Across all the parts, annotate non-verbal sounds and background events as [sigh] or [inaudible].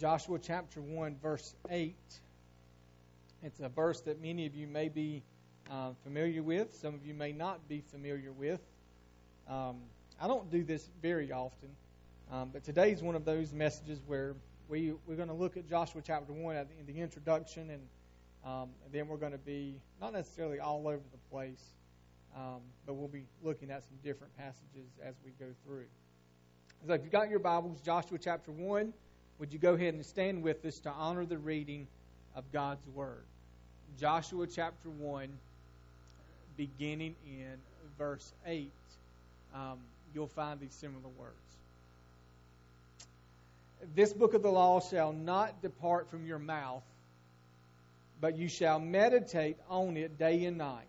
Joshua chapter 1, verse 8. It's a verse that many of you may be uh, familiar with, some of you may not be familiar with. Um, I don't do this very often, um, but today's one of those messages where we, we're going to look at Joshua chapter 1 at the, in the introduction, and, um, and then we're going to be not necessarily all over the place, um, but we'll be looking at some different passages as we go through. So if you've got your Bibles, Joshua chapter 1, would you go ahead and stand with us to honor the reading of God's Word? Joshua chapter 1, beginning in verse 8, um, you'll find these similar words. This book of the law shall not depart from your mouth, but you shall meditate on it day and night,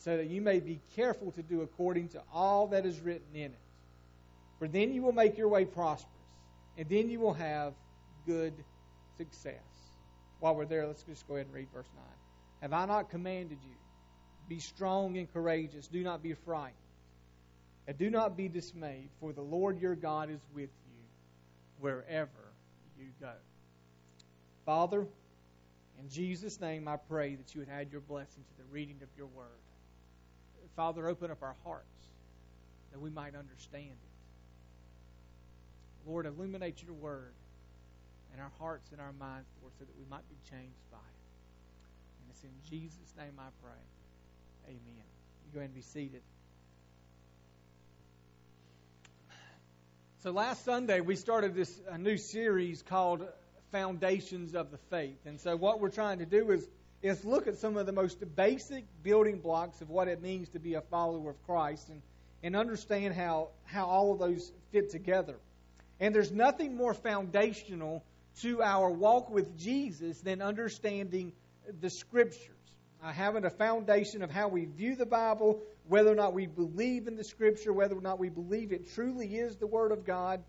so that you may be careful to do according to all that is written in it. For then you will make your way prosperous, and then you will have good success. While we're there, let's just go ahead and read verse 9. Have I not commanded you? Be strong and courageous. Do not be frightened. And do not be dismayed, for the Lord your God is with you wherever you go. Father, in Jesus' name I pray that you would add your blessing to the reading of your word. Father, open up our hearts that we might understand it. Lord, illuminate your word in our hearts and our minds, Lord, so that we might be changed by it. And it's in Jesus' name I pray. Amen. You go ahead and be seated. So last Sunday we started this a new series called Foundations of the Faith. And so what we're trying to do is is look at some of the most basic building blocks of what it means to be a follower of Christ and, and understand how, how all of those fit together. And there's nothing more foundational to our walk with Jesus than understanding the Scriptures. Uh, having a foundation of how we view the Bible, whether or not we believe in the Scripture, whether or not we believe it truly is the Word of God.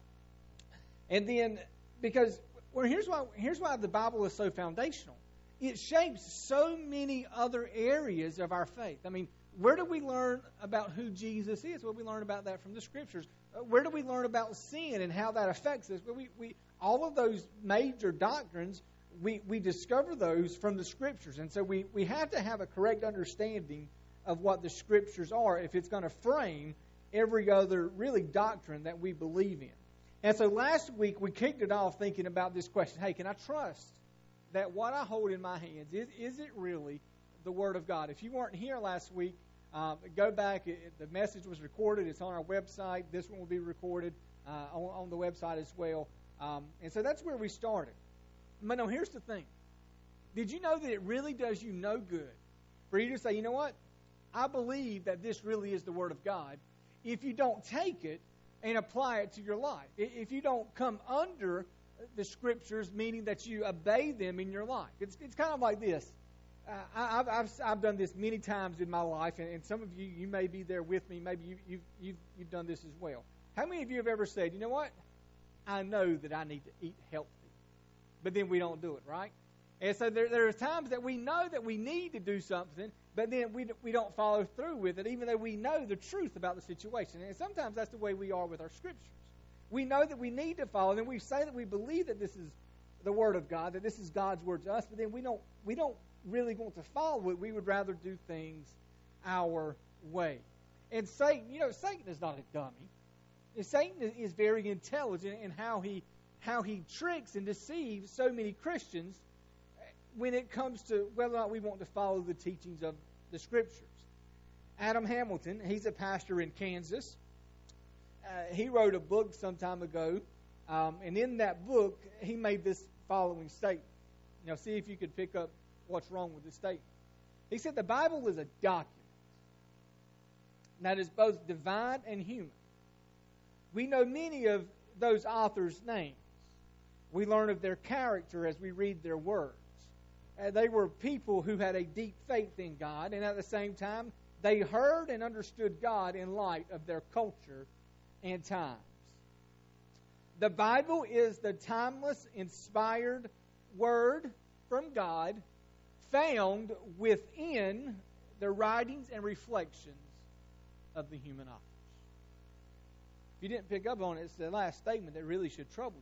And then, because well, here's why here's why the Bible is so foundational. It shapes so many other areas of our faith. I mean, where do we learn about who Jesus is? Well, we learn about that from the Scriptures. Uh, where do we learn about sin and how that affects us? We, we all of those major doctrines we, we discover those from the Scriptures. And so we, we have to have a correct understanding of what the Scriptures are if it's going to frame every other, really, doctrine that we believe in. And so last week we kicked it off thinking about this question hey, can I trust that what I hold in my hands, is, is it really the Word of God? If you weren't here last week, um, go back. It, the message was recorded. It's on our website. This one will be recorded uh, on, on, the website as well. Um, and so that's where we started. But no, here's the thing. Did you know that it really does you no good for you to say, you know what? I believe that this really is the Word of God if you don't take it and apply it to your life. If you don't come under the Scriptures, meaning that you obey them in your life. It's, it's kind of like this. Uh, I, have I've, I've done this many times in my life, and, and some of you, you may be there with me. Maybe you, you've, you've, you've done this as well. How many of you have ever said, you know what? I know that I need to eat healthy but then we don't do it, right? And so there, there are times that we know that we need to do something, but then we, we don't follow through with it, even though we know the truth about the situation. And sometimes that's the way we are with our scriptures. We know that we need to follow, and we say that we believe that this is the Word of God, that this is God's Word to us, but then we don't, we don't really want to follow it. We would rather do things our way. And Satan, you know, Satan is not a dummy. Satan is very intelligent in how he how he tricks and deceives so many Christians when it comes to whether or not we want to follow the teachings of the Scriptures. Adam Hamilton, he's a pastor in Kansas. Uh, he wrote a book some time ago, um, and in that book, he made this following statement. Now, see if you could pick up what's wrong with this statement. He said the Bible is a document that is both divine and human. We know many of those authors' names. We learn of their character as we read their words. Uh, they were people who had a deep faith in God, and at the same time, they heard and understood God in light of their culture and times. The Bible is the timeless, inspired word from God found within the writings and reflections of the human authors. If you didn't pick up on it, it's the last statement that really should trouble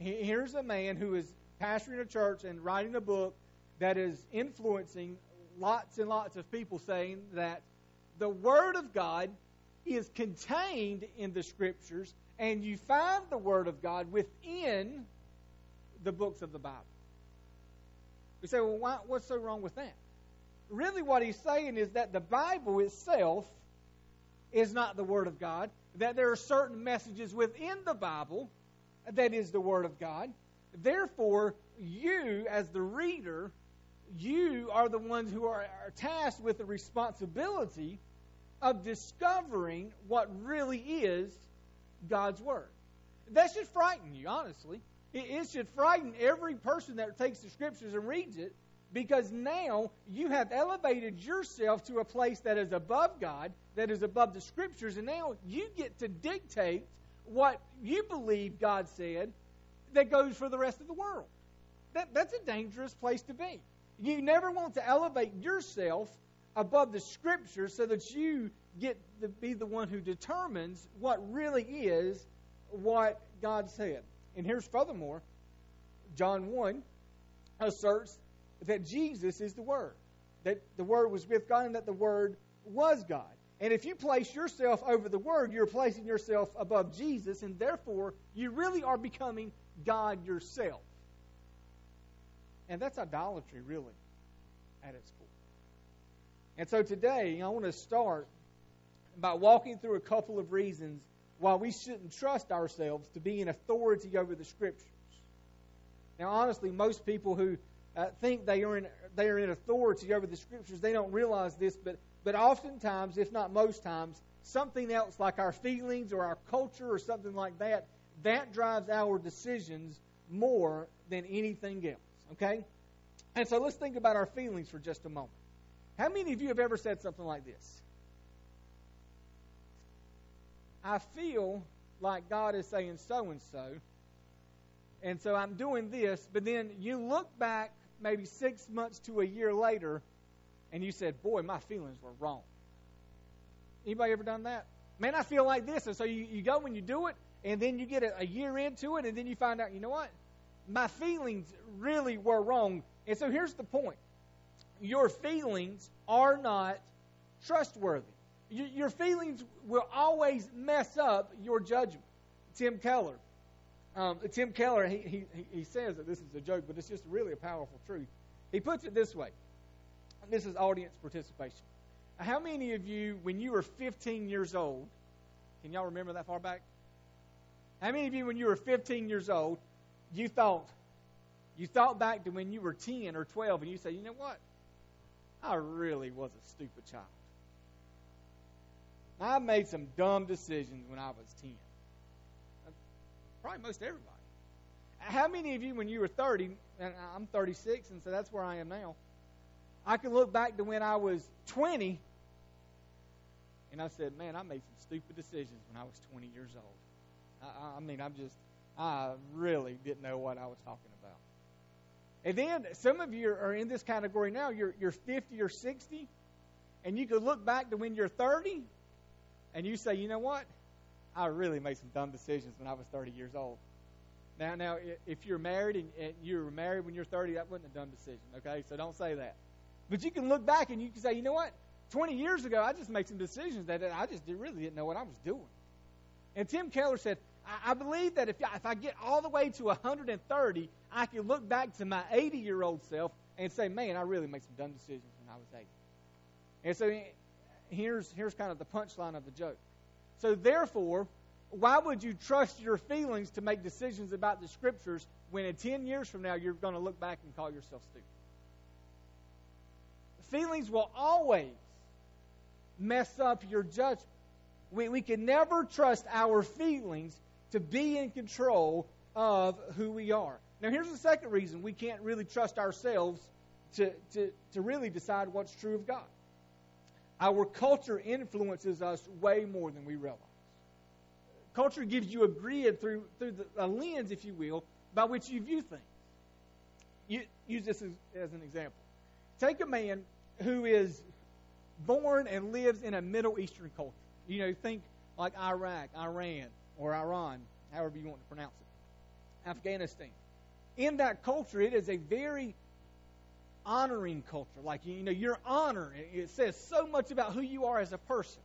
you. Here's a man who is pastoring a church and writing a book that is influencing lots and lots of people saying that the Word of God is contained in the Scriptures, and you find the Word of God within the books of the Bible. We say, well, why, what's so wrong with that? Really, what he's saying is that the Bible itself is not the Word of God, that there are certain messages within the Bible that is the Word of God. Therefore, you, as the reader, you are the ones who are, are tasked with the responsibility of discovering what really is God's Word. That should frighten you, honestly. It, should frighten every person that takes the Scriptures and reads it because now you have elevated yourself to a place that is above God, that is above the Scriptures, and now you get to dictate what you believe God said that goes for the rest of the world. That, that's a dangerous place to be. You never want to elevate yourself above the Scriptures so that you get to be the one who determines what really is what God said. And here's furthermore, John 1 asserts that Jesus is the Word, that the Word was with God, and that the Word was God. And if you place yourself over the Word, you're placing yourself above Jesus, and therefore you really are becoming God yourself. And that's idolatry, really, at its core. And so today, I want to start by walking through a couple of reasons why we shouldn't trust ourselves to be in authority over the Scriptures. Now, honestly, most people who uh, think they are in they are in authority over the Scriptures, they don't realize this, but but oftentimes, if not most times, something else like our feelings or our culture or something like that that drives our decisions more than anything else. Okay? And so let's think about our feelings for just a moment. How many of you have ever said something like this? I feel like God is saying so and so, and so I'm doing this, but then you look back maybe six months to a year later, and you said, Boy, my feelings were wrong. Anybody ever done that? Man, I feel like this. And so you, you go and you do it, and then you get a, a year into it, and then you find out, you know what? My feelings really were wrong. And so here's the point your feelings are not trustworthy. Your feelings will always mess up your judgment. Tim Keller. Um, Tim Keller, he, he, he says that this is a joke, but it's just really a powerful truth. He puts it this way this is audience participation. How many of you, when you were 15 years old, can y'all remember that far back? How many of you, when you were 15 years old, you thought, you thought back to when you were 10 or 12, and you say, you know what? I really was a stupid child. I made some dumb decisions when I was 10. Uh, probably most everybody. How many of you, when you were 30, and I'm 36, and so that's where I am now, I can look back to when I was 20, and I said, man, I made some stupid decisions when I was 20 years old. I, I mean, I'm just, I really didn't know what I was talking about. And then some of you are in this category now. You're, you're 50 or 60, and you could look back to when you're 30, and you say, you know what? I really made some dumb decisions when I was 30 years old. Now, now, if you're married and, and you were married when you're 30, that wasn't a dumb decision. Okay, so don't say that. But you can look back and you can say, you know what? 20 years ago, I just made some decisions that I just really didn't know what I was doing. And Tim Keller said, I, I believe that if, if I get all the way to 130, I can look back to my 80 year old self and say, man, I really made some dumb decisions when I was 80. And so here's, here's kind of the punchline of the joke. So, therefore, why would you trust your feelings to make decisions about the scriptures when in 10 years from now you're going to look back and call yourself stupid? Feelings will always mess up your judgment. We, we can never trust our feelings to be in control of who we are. Now, here's the second reason we can't really trust ourselves to, to, to really decide what's true of God. Our culture influences us way more than we realize. Culture gives you a grid through, through the, a lens, if you will, by which you view things. You, use this as, as an example. Take a man who is born and lives in a Middle Eastern culture. You know, think like Iraq, Iran, or Iran, however you want to pronounce it. Afghanistan. In that culture, it is a very honoring culture. Like, you know, your honor, it says so much about who you are as a person.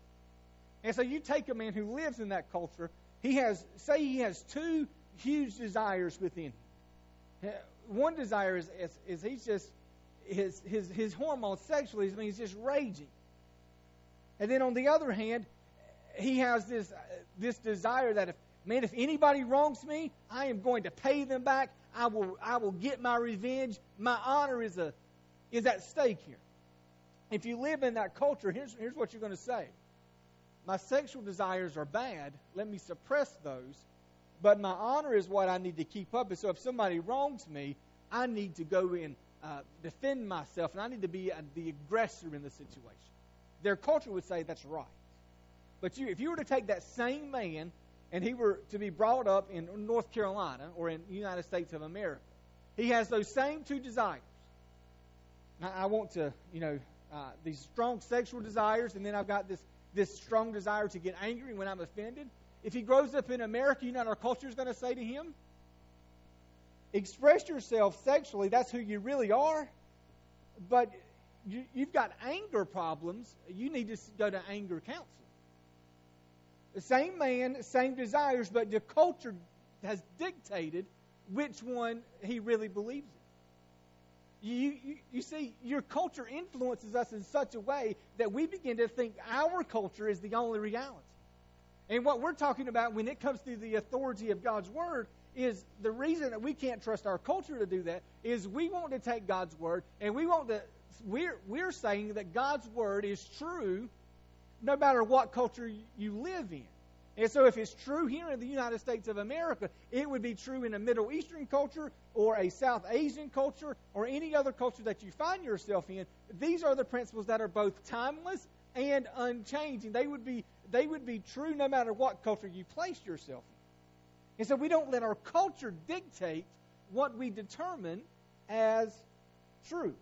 And so you take a man who lives in that culture, he has, say, he has two huge desires within him. One desire is, is, is he's just, his, his, his hormones sexually, I mean, he's just raging. And then on the other hand, he has this, this desire that if, man, if anybody wrongs me, I am going to pay them back. I will, I will get my revenge. My honor is, a, is at stake here. If you live in that culture, here's, here's what you're going to say My sexual desires are bad. Let me suppress those. But my honor is what I need to keep up. And so if somebody wrongs me, I need to go and uh, defend myself, and I need to be uh, the aggressor in the situation. Their culture would say that's right. But you, if you were to take that same man and he were to be brought up in North Carolina or in the United States of America, he has those same two desires. I want to, you know, uh, these strong sexual desires, and then I've got this this strong desire to get angry when I'm offended. If he grows up in America, you know what our culture is going to say to him? Express yourself sexually. That's who you really are. But you, have got anger problems. You need to go to anger counseling. The same man, same desires, but the culture has dictated which one he really believes in. You, you, you, see, your culture influences us in such a way that we begin to think our culture is the only reality. And what we're talking about when it comes to the authority of God's Word is the reason that we can't trust our culture to do that is we want to take God's Word and we want to, we're, we're saying that God's Word is true no matter what culture you live in. And so, if it's true here in the United States of America, it would be true in a Middle Eastern culture or a South Asian culture or any other culture that you find yourself in. These are the principles that are both timeless and unchanging. They would be, they would be true no matter what culture you place yourself in. And so, we don't let our culture dictate what we determine as truth.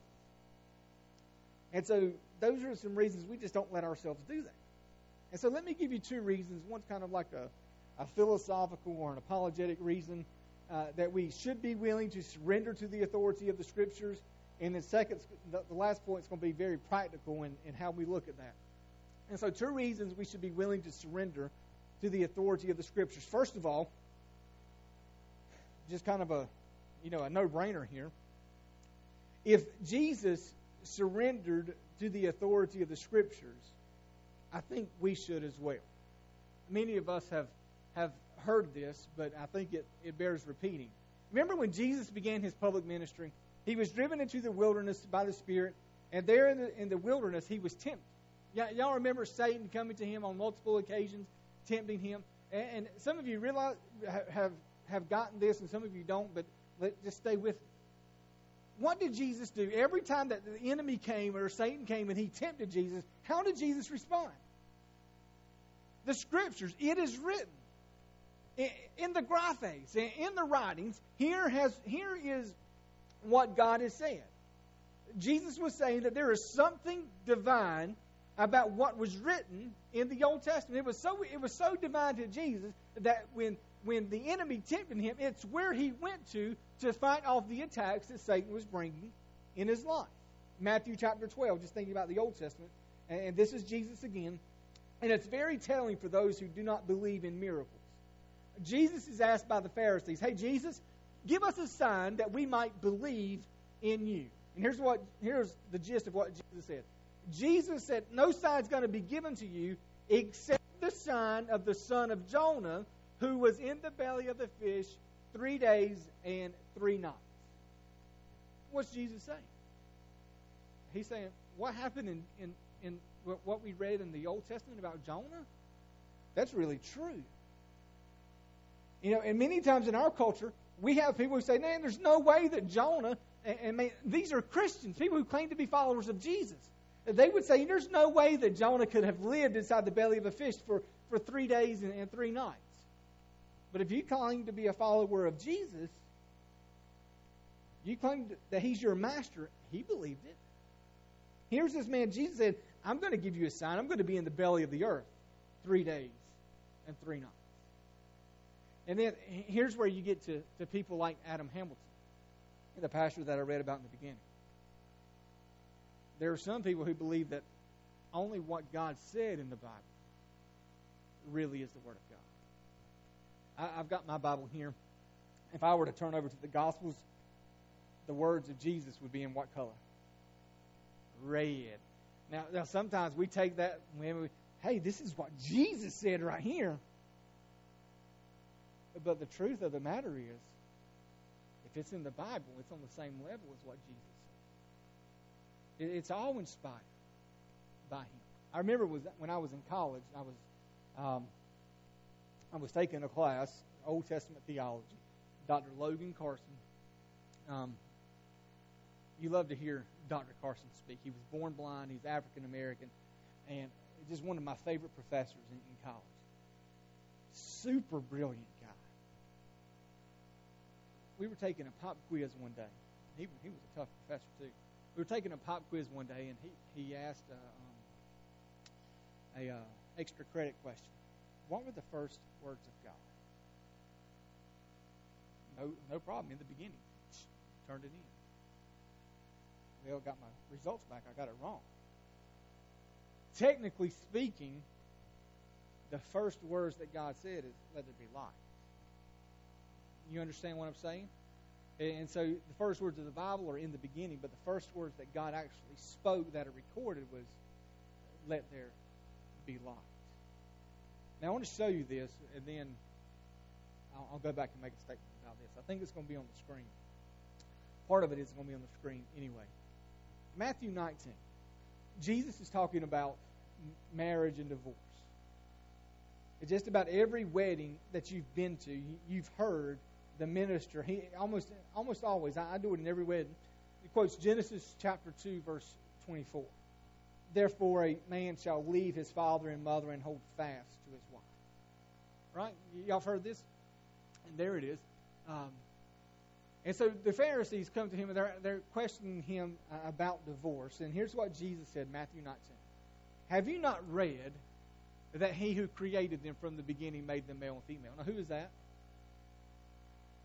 And so, those are some reasons we just don't let ourselves do that. And so let me give you two reasons. One's kind of like a, a philosophical or an apologetic reason uh, that we should be willing to surrender to the authority of the Scriptures. And then, second, the, the last point is going to be very practical in, in how we look at that. And so, two reasons we should be willing to surrender to the authority of the Scriptures. First of all, just kind of a you know a no-brainer here. If Jesus surrendered to the authority of the Scriptures, I think we should as well. Many of us have, have heard this, but I think it, it bears repeating. Remember when Jesus began his public ministry? He was driven into the wilderness by the Spirit, and there in the, in the wilderness he was tempted. Y- y'all remember Satan coming to him on multiple occasions, tempting him? And, and some of you realize have have gotten this, and some of you don't. But let just stay with. Me. What did Jesus do every time that the enemy came or Satan came and he tempted Jesus? How did Jesus respond? The scriptures. It is written in the graphes, in the writings. Here has here is what God is saying. Jesus was saying that there is something divine about what was written in the Old Testament. It was so it was so divine to Jesus that when when the enemy tempted him, it's where he went to to fight off the attacks that Satan was bringing in his life. Matthew chapter 12, just thinking about the Old Testament. And this is Jesus again and it's very telling for those who do not believe in miracles. Jesus is asked by the Pharisees, Hey, Jesus, give us a sign that we might believe in you. And here's what here's the gist of what Jesus said. Jesus said, No sign's going to be given to you except the sign of the son of Jonah, who was in the belly of the fish three days and three nights. What's Jesus saying? He's saying, What happened in, in, in what we read in the Old Testament about Jonah, that's really true. You know, and many times in our culture, we have people who say, man, there's no way that Jonah, and, and man, these are Christians, people who claim to be followers of Jesus. They would say, there's no way that Jonah could have lived inside the belly of a fish for, for three days and, and three nights. But if you claim to be a follower of Jesus, you claim that he's your master, he believed it. Here's this man, Jesus said, I'm going to give you a sign. I'm going to be in the belly of the earth three days and three nights. And then here's where you get to, to people like Adam Hamilton, the pastor that I read about in the beginning. There are some people who believe that only what God said in the Bible really is the Word of God. I, I've got my Bible here. If I were to turn over to the Gospels, the words of Jesus would be in what color? Red. Now, now sometimes we take that we, hey, this is what Jesus said right here. But the truth of the matter is, if it's in the Bible, it's on the same level as what Jesus said. It, it's all inspired by Him. I remember was when I was in college, I was um, I was taking a class, Old Testament theology. Dr. Logan Carson. Um, you love to hear Dr. Carson speak. He was born blind. He's African American, and just one of my favorite professors in, in college. Super brilliant guy. We were taking a pop quiz one day. He, he was a tough professor too. We were taking a pop quiz one day, and he he asked uh, um, a uh, extra credit question. What were the first words of God? No, no problem in the beginning. Turned it in. Well, got my results back. I got it wrong. Technically speaking, the first words that God said is, let there be light. You understand what I'm saying? And so the first words of the Bible are in the beginning, but the first words that God actually spoke that are recorded was, let there be light. Now I want to show you this, and then I'll, I'll go back and make a statement about this. I think it's going to be on the screen. Part of it is going to be on the screen anyway. Matthew 19. Jesus is talking about marriage and divorce. It's just about every wedding that you've been to, you've heard the minister. He almost almost always. I, I do it in every wedding. He quotes Genesis chapter two, verse twenty-four. Therefore, a man shall leave his father and mother and hold fast to his wife. Right? Y'all heard this? And there it is. Um, and so the Pharisees come to him and they're, they're questioning him uh, about divorce. And here's what Jesus said, Matthew 19. Have you not read that he who created them from the beginning made them male and female? Now, who is that?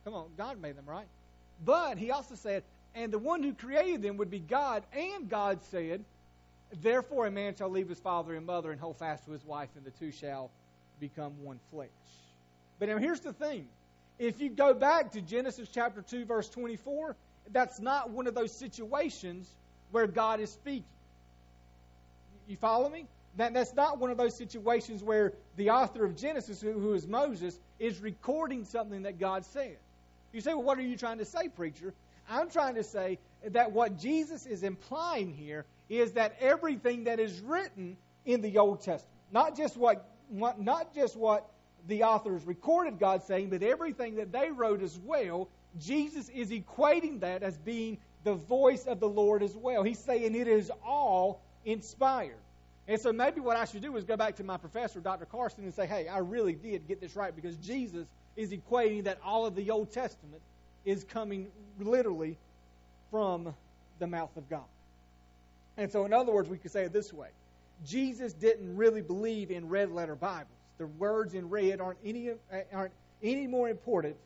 Come on, God made them, right? But he also said, and the one who created them would be God. And God said, Therefore a man shall leave his father and mother and hold fast to his wife, and the two shall become one flesh. But now here's the thing if you go back to Genesis chapter 2, verse 24, that's not one of those situations where God is speaking. You follow me? That, that's not one of those situations where the author of Genesis, who, who is Moses, is recording something that God said. You say, well, what are you trying to say, preacher? I'm trying to say that what Jesus is implying here is that everything that is written in the Old Testament, not just what, not just what the authors recorded God saying, but everything that they wrote as well, Jesus is equating that as being the voice of the Lord as well. He's saying it is all inspired. And so maybe what I should do is go back to my professor, Dr. Carson, and say, hey, I really did get this right because Jesus is equating that all of the Old Testament is coming literally from the mouth of God. And so, in other words, we could say it this way Jesus didn't really believe in red letter Bibles the words in red aren't any, aren't any more important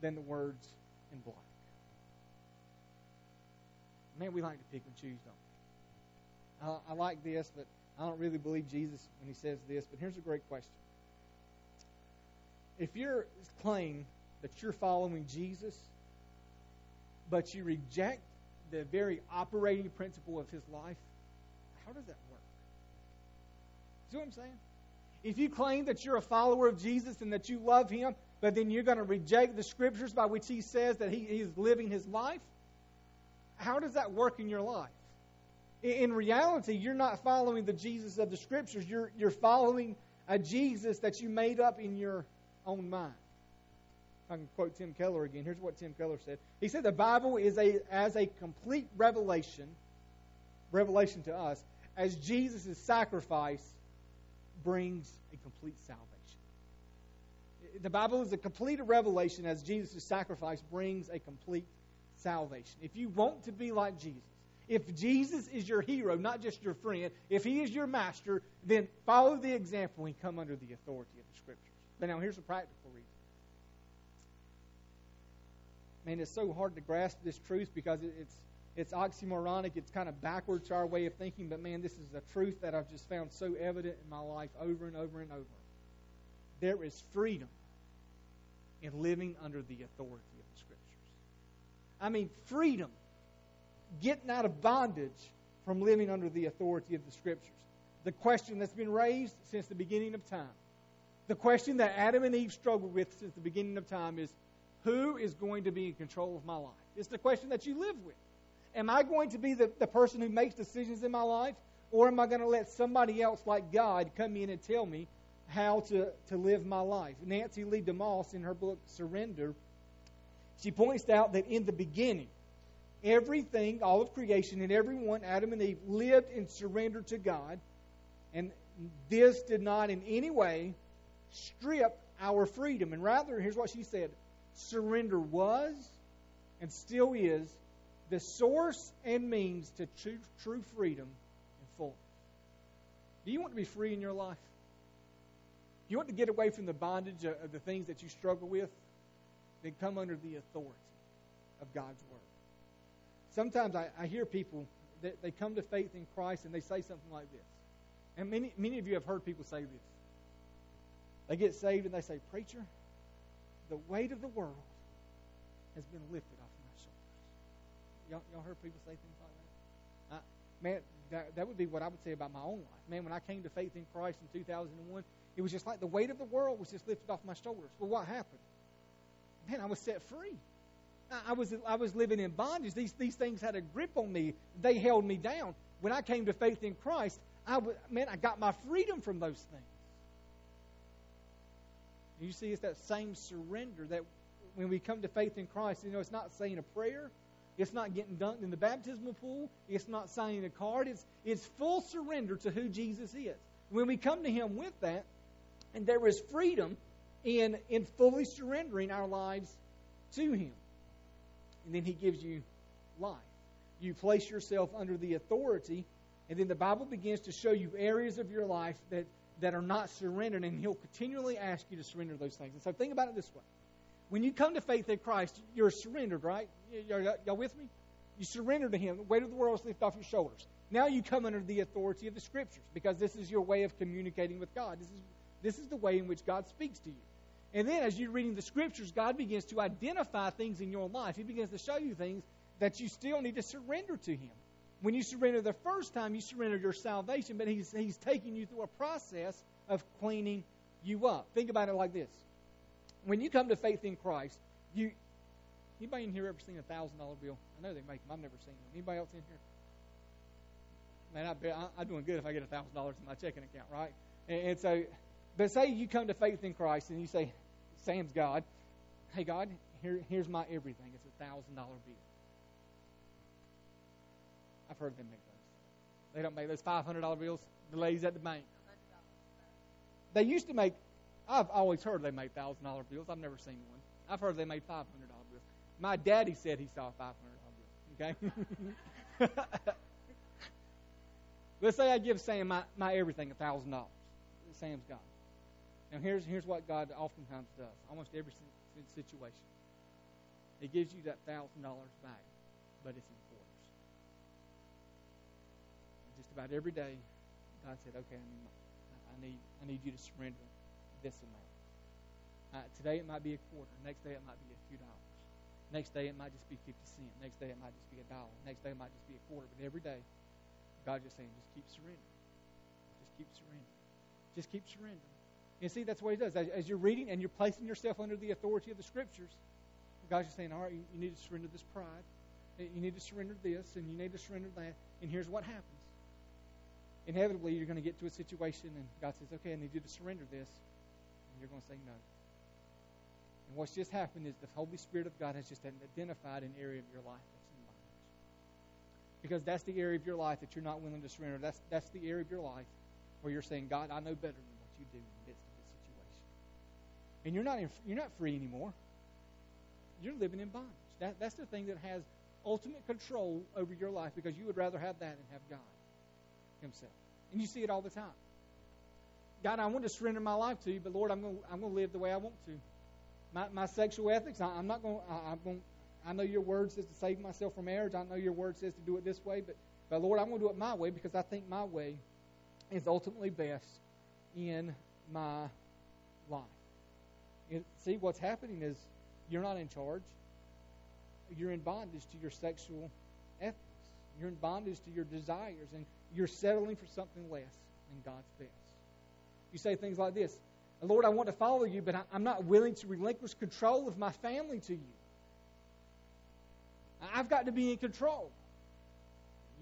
than the words in black. Man, we like to pick and choose, don't we? I, I like this, but I don't really believe Jesus when he says this. But here's a great question. If you're claiming that you're following Jesus, but you reject the very operating principle of his life, how does that work? See what I'm saying? If you claim that you're a follower of Jesus and that you love him, but then you're going to reject the scriptures by which he says that he, is living his life, how does that work in your life? In reality, you're not following the Jesus of the scriptures. You're, you're following a Jesus that you made up in your own mind. I can quote Tim Keller again. Here's what Tim Keller said. He said the Bible is a as a complete revelation, revelation to us, as Jesus' sacrifice brings a complete salvation. The Bible is a complete revelation as Jesus' sacrifice brings a complete salvation. If you want to be like Jesus, if Jesus is your hero, not just your friend, if he is your master, then follow the example and come under the authority of the Scriptures. But now here's a practical reason. Man, it's so hard to grasp this truth because it's it's oxymoronic. It's kind of backwards to our way of thinking. But man, this is a truth that I've just found so evident in my life over and over and over. There is freedom in living under the authority of the Scriptures. I mean, freedom, getting out of bondage from living under the authority of the Scriptures. The question that's been raised since the beginning of time, the question that Adam and Eve struggled with since the beginning of time is who is going to be in control of my life? It's the question that you live with. Am I going to be the, the person who makes decisions in my life? Or am I going to let somebody else like God come in and tell me how to, to live my life? Nancy Leigh DeMoss, in her book Surrender, she points out that in the beginning, everything, all of creation, and everyone, Adam and Eve, lived in surrender to God. And this did not in any way strip our freedom. And rather, here's what she said surrender was and still is the source and means to true, true freedom and fullness. Do you want to be free in your life? Do you want to get away from the bondage of, of the things that you struggle with? Then come under the authority of God's Word. Sometimes I, I hear people that they come to faith in Christ and they say something like this. And many, many of you have heard people say this. They get saved and they say, Preacher, the weight of the world has been lifted off Y'all, y'all heard people say things like that? I, man, that, that would be what I would say about my own life. Man, when I came to faith in Christ in 2001, it was just like the weight of the world was just lifted off my shoulders. Well, what happened? Man, I was set free. I, was I was living in bondage. These these things had a grip on me. They held me down. When I came to faith in Christ, I man, I got my freedom from those things. You see, it's that same surrender that when we come to faith in Christ, you know, it's not saying a prayer. It's not getting dunked in the baptismal pool. It's not signing a card. It's, it's full surrender to who Jesus is. When we come to Him with that, and there is freedom in, in fully surrendering our lives to Him. And then He gives you life. You place yourself under the authority, and then the Bible begins to show you areas of your life that, that are not surrendered, and He'll continually ask you to surrender those things. And so think about it this way when you come to faith in Christ, you're surrendered, right? Y'all with me? You surrender to Him. The weight of the world is lifted off your shoulders. Now you come under the authority of the Scriptures because this is your way of communicating with God. This is, this is the way in which God speaks to you. And then as you're reading the Scriptures, God begins to identify things in your life. He begins to show you things that you still need to surrender to Him. When you surrender the first time, you surrender your salvation, but He's, he's taking you through a process of cleaning you up. Think about it like this when you come to faith in Christ, you anybody in here ever seen a thousand dollar bill? I know they make them. I've never seen them. Anybody else in here? Man, I bet I, am doing good if I get a thousand dollars in my checking account, right? And, and so, but say you come to faith in Christ and you say, "Sam's God, hey God, here, here's my everything. It's a thousand dollar bill." I've heard them make those. They don't make those five hundred dollar bills. The ladies at the bank. They used to make I've always heard they made thousand dollar bills. I've never seen one. I've heard they made five hundred dollar bills. My daddy said he saw a five hundred dollar bill. Okay. [laughs] Let's say I give Sam my, my everything thousand dollars. Sam's gone. Now here's here's what God oftentimes does. Almost every situation, He gives you that thousand dollars back, but it's in. Just about every day, God said, "Okay, I need I need you to surrender this amount. Uh, today it might be a quarter. Next day it might be a few dollars. Next day it might just be 50 cents. Next day it might just be a dollar. Next day it might just be a quarter. But every day, God's just saying, just keep surrendering. Just keep surrendering. Just keep surrendering. And see, that's what He does. As, as, you're reading and you're placing yourself under the authority of the Scriptures, God's just saying, all right, you, you need to surrender this pride. You need to surrender this, and you need to surrender that. And here's what happens. Inevitably, you're going to get to a situation, and God says, okay, I need you to surrender this you're going to say no. And what's just happened is the Holy Spirit of God has just identified an area of your life that's in bondage. Because that's the area of your life that you're not willing to surrender. That's, that's the area of your life where you're saying, God, I know better than what you do in the midst of this situation. And you're not, in, you're not free anymore. You're living in bondage. That, that's the thing that has ultimate control over your life because you would rather have that than have God Himself. And you see it all the time. God, I want to surrender my life to you, but Lord, I'm going to, I'm going to live the way I want to. My, my sexual ethics, I, am not going. I, I'm going. I know your word says to save myself from marriage. I know your word says to do it this way, but, but Lord, I'm going to do it my way because I think my way is ultimately best in my life. See, what's happening is you're not in charge. You're in bondage to your sexual ethics. You're in bondage to your desires, and you're settling for something less than God's best. You say things like this Lord, I want to follow you, but I'm not willing to relinquish control of my family to you. I've got to be in control.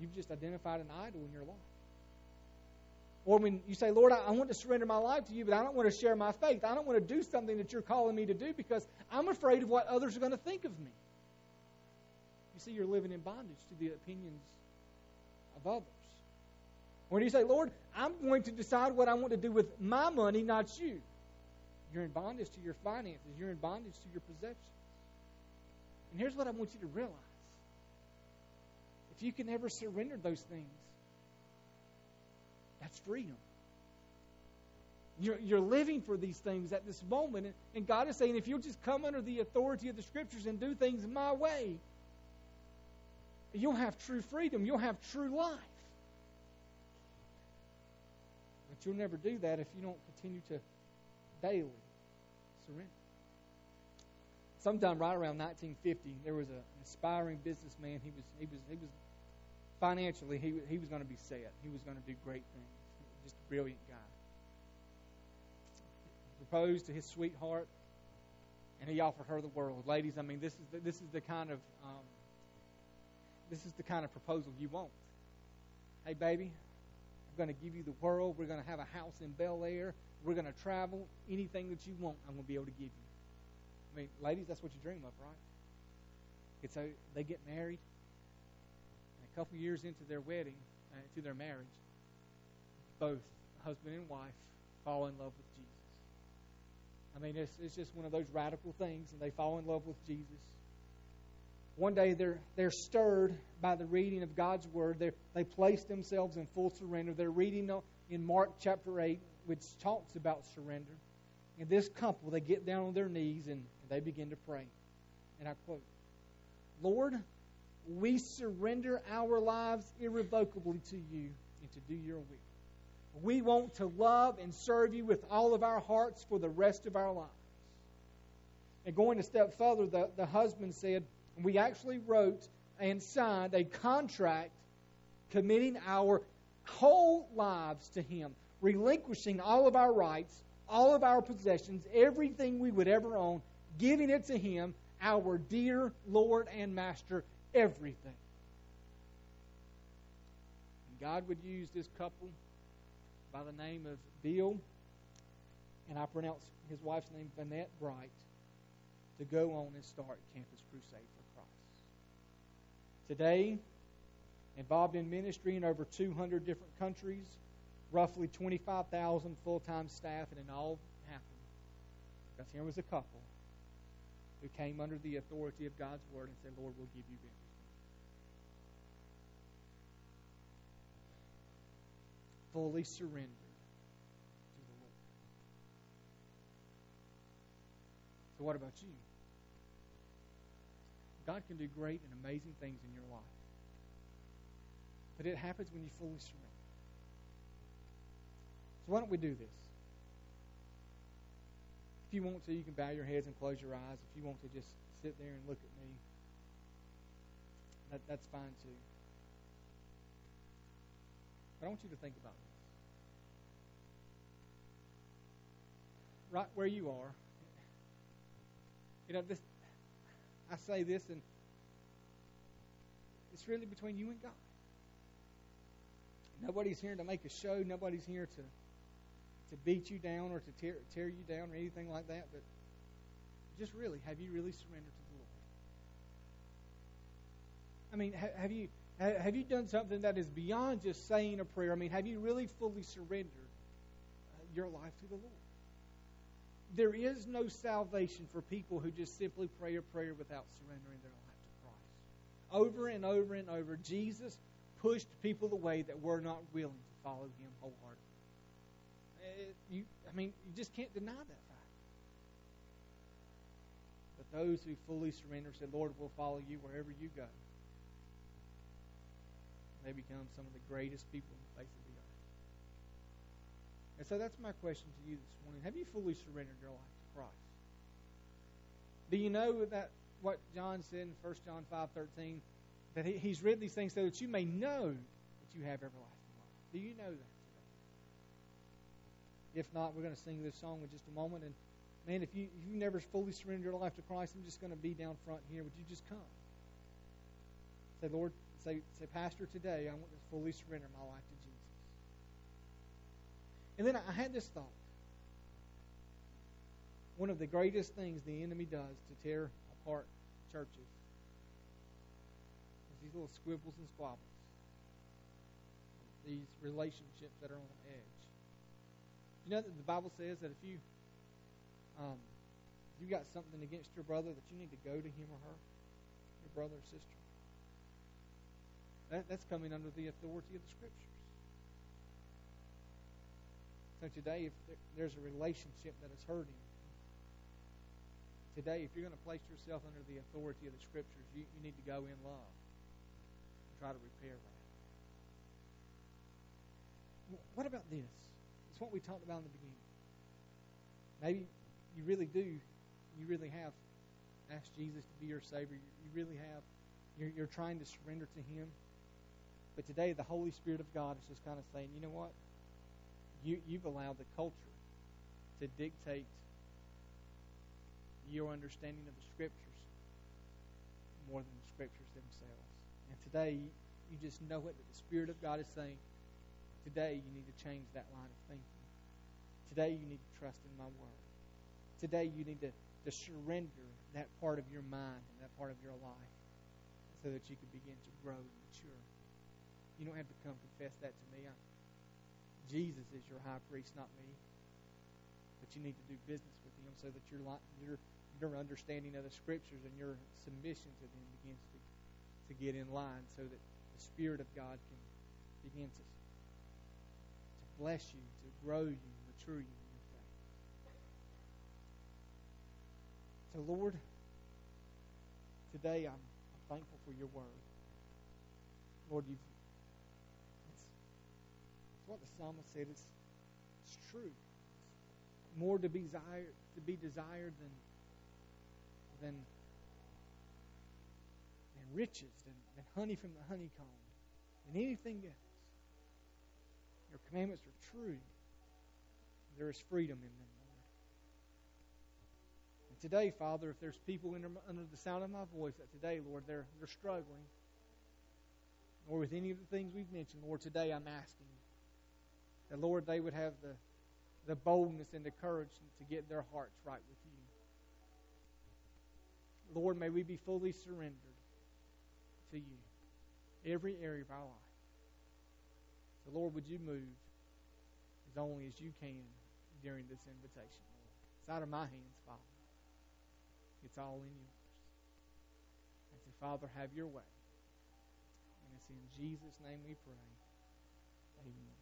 You've just identified an idol in your life. Or when you say, Lord, I want to surrender my life to you, but I don't want to share my faith. I don't want to do something that you're calling me to do because I'm afraid of what others are going to think of me. You see, you're living in bondage to the opinions of others. When you say, Lord, I'm going to decide what I want to do with my money, not you. You're in bondage to your finances. You're in bondage to your possessions. And here's what I want you to realize. If you can ever surrender those things, that's freedom. You're, you're living for these things at this moment. And, and God is saying, if you'll just come under the authority of the Scriptures and do things my way, you'll have true freedom. You'll have true life. But you'll never do that if you don't continue to daily surrender. Sometime right around 1950, there was an aspiring businessman. He was he was he was financially he he was going to be set. He was going to do great things. Just a brilliant guy. He proposed to his sweetheart, and he offered her the world. Ladies, I mean, this is the, this is the kind of um, this is the kind of proposal you want. Hey, baby, Going to give you the world. We're going to have a house in Bel Air. We're going to travel. Anything that you want, I'm going to be able to give you. I mean, ladies, that's what you dream of, right? It's so they get married, and a couple years into their wedding, uh, to their marriage, both husband and wife fall in love with Jesus. I mean, it's, it's just one of those radical things, and they fall in love with Jesus. One day they're, they're stirred by the reading of God's Word. They're, they place themselves in full surrender. They're reading in Mark chapter 8, which talks about surrender. And this couple, they get down on their knees and they begin to pray. And I quote Lord, we surrender our lives irrevocably to you and to do your will. We want to love and serve you with all of our hearts for the rest of our lives. And going a step further, the, the husband said, We actually wrote and signed a contract committing our whole lives to Him, relinquishing all of our rights, all of our possessions, everything we would ever own, giving it to Him, our dear Lord and Master, everything. And God would use this couple by the name of Bill, and I pronounce his wife's name Vonette Bright, to go on and start Campus Crusade. Today, involved in ministry in over 200 different countries, roughly 25,000 full time staff, and it all happened because here was a couple who came under the authority of God's word and said, Lord, we'll give you everything. Fully surrendered to the Lord. So, what about you? God can do great and amazing things in your life. But it happens when you fully surrender. So, why don't we do this? If you want to, you can bow your heads and close your eyes. If you want to just sit there and look at me, that, that's fine too. But I want you to think about this. Right where you are, you know, this. I say this, and it's really between you and God. Nobody's here to make a show. Nobody's here to to beat you down or to tear, tear you down or anything like that, but just really, have you really surrendered to the Lord? I mean, have you have you done something that is beyond just saying a prayer? I mean, have you really fully surrendered uh, your life to the Lord? There is no salvation for people who just simply pray a prayer without surrendering their life to Christ. Over and over and over, Jesus pushed people away that were not willing to follow him wholeheartedly uh, you, I mean, you just can't deny that fact. But those who fully surrender said, Lord, we'll follow you wherever you go. They become some of the greatest people in the face of the earth. And so that's my question to you this morning. Have you fully surrendered your life to Christ? Do you know that what John said in 1 John 5.13, that he, he's written these things so that you may know that you have everlasting life? Do you know that today? If not, we're going to sing this song in just a moment. And man, if you if you never fully surrendered your life to Christ, I'm just going to be down front here. Would you just come? Say, Lord, say, say, Pastor, today I want to fully surrender my life to Jesus. And then I had this thought. One of the greatest things the enemy does to tear apart churches is these little squibbles and squabbles, these relationships that are on the edge. You know that the Bible says that if you um, if you got something against your brother, that you need to go to him or her, your brother or sister. That, that's coming under the authority of the Scriptures. So today, if there's a relationship that is hurting, today, if you're going to place yourself under the authority of the Scriptures, you, you need to go in love and try to repair that. What about this? It's what we talked about in the beginning. Maybe you really do, you really have asked Jesus to be your Savior. You really have, you're, you're trying to surrender to Him. But today, the Holy Spirit of God is just kind of saying, you know what? You, you've allowed the culture to dictate your understanding of the Scriptures more than the Scriptures themselves. And today, you just know it that the Spirit of God is saying, today you need to change that line of thinking. Today you need to trust in my Word. Today you need to, to surrender that part of your mind and that part of your life so that you can begin to grow and mature. You don't have to come confess that to me. I, Jesus is your high priest, not me. But you need to do business with him so that your, your, your understanding of the Scriptures and your submission to them begins to, to get in line so that the Spirit of God can begin to, to bless you, to grow you, mature you in your faith. So, Lord, today I'm, I'm thankful for your word. Lord, you've what the psalmist said. It's, it's true. It's more to be desired to be desired than than than riches, than, than honey from the honeycomb, than anything else. Your commandments are true. There is freedom in them, Lord. And today, Father, if there's people under, under the sound of my voice that today, Lord, they're they're struggling, or with any of the things we've mentioned, Lord, today I'm asking that, Lord, they would have the, the boldness and the courage to get their hearts right with you. Lord, may we be fully surrendered to you, every area of our life. So, Lord, would you move as only as you can during this invitation, Lord? It's out of my hands, Father. It's all in yours. And so, Father, have your way. And it's in Jesus' name we pray. Amen.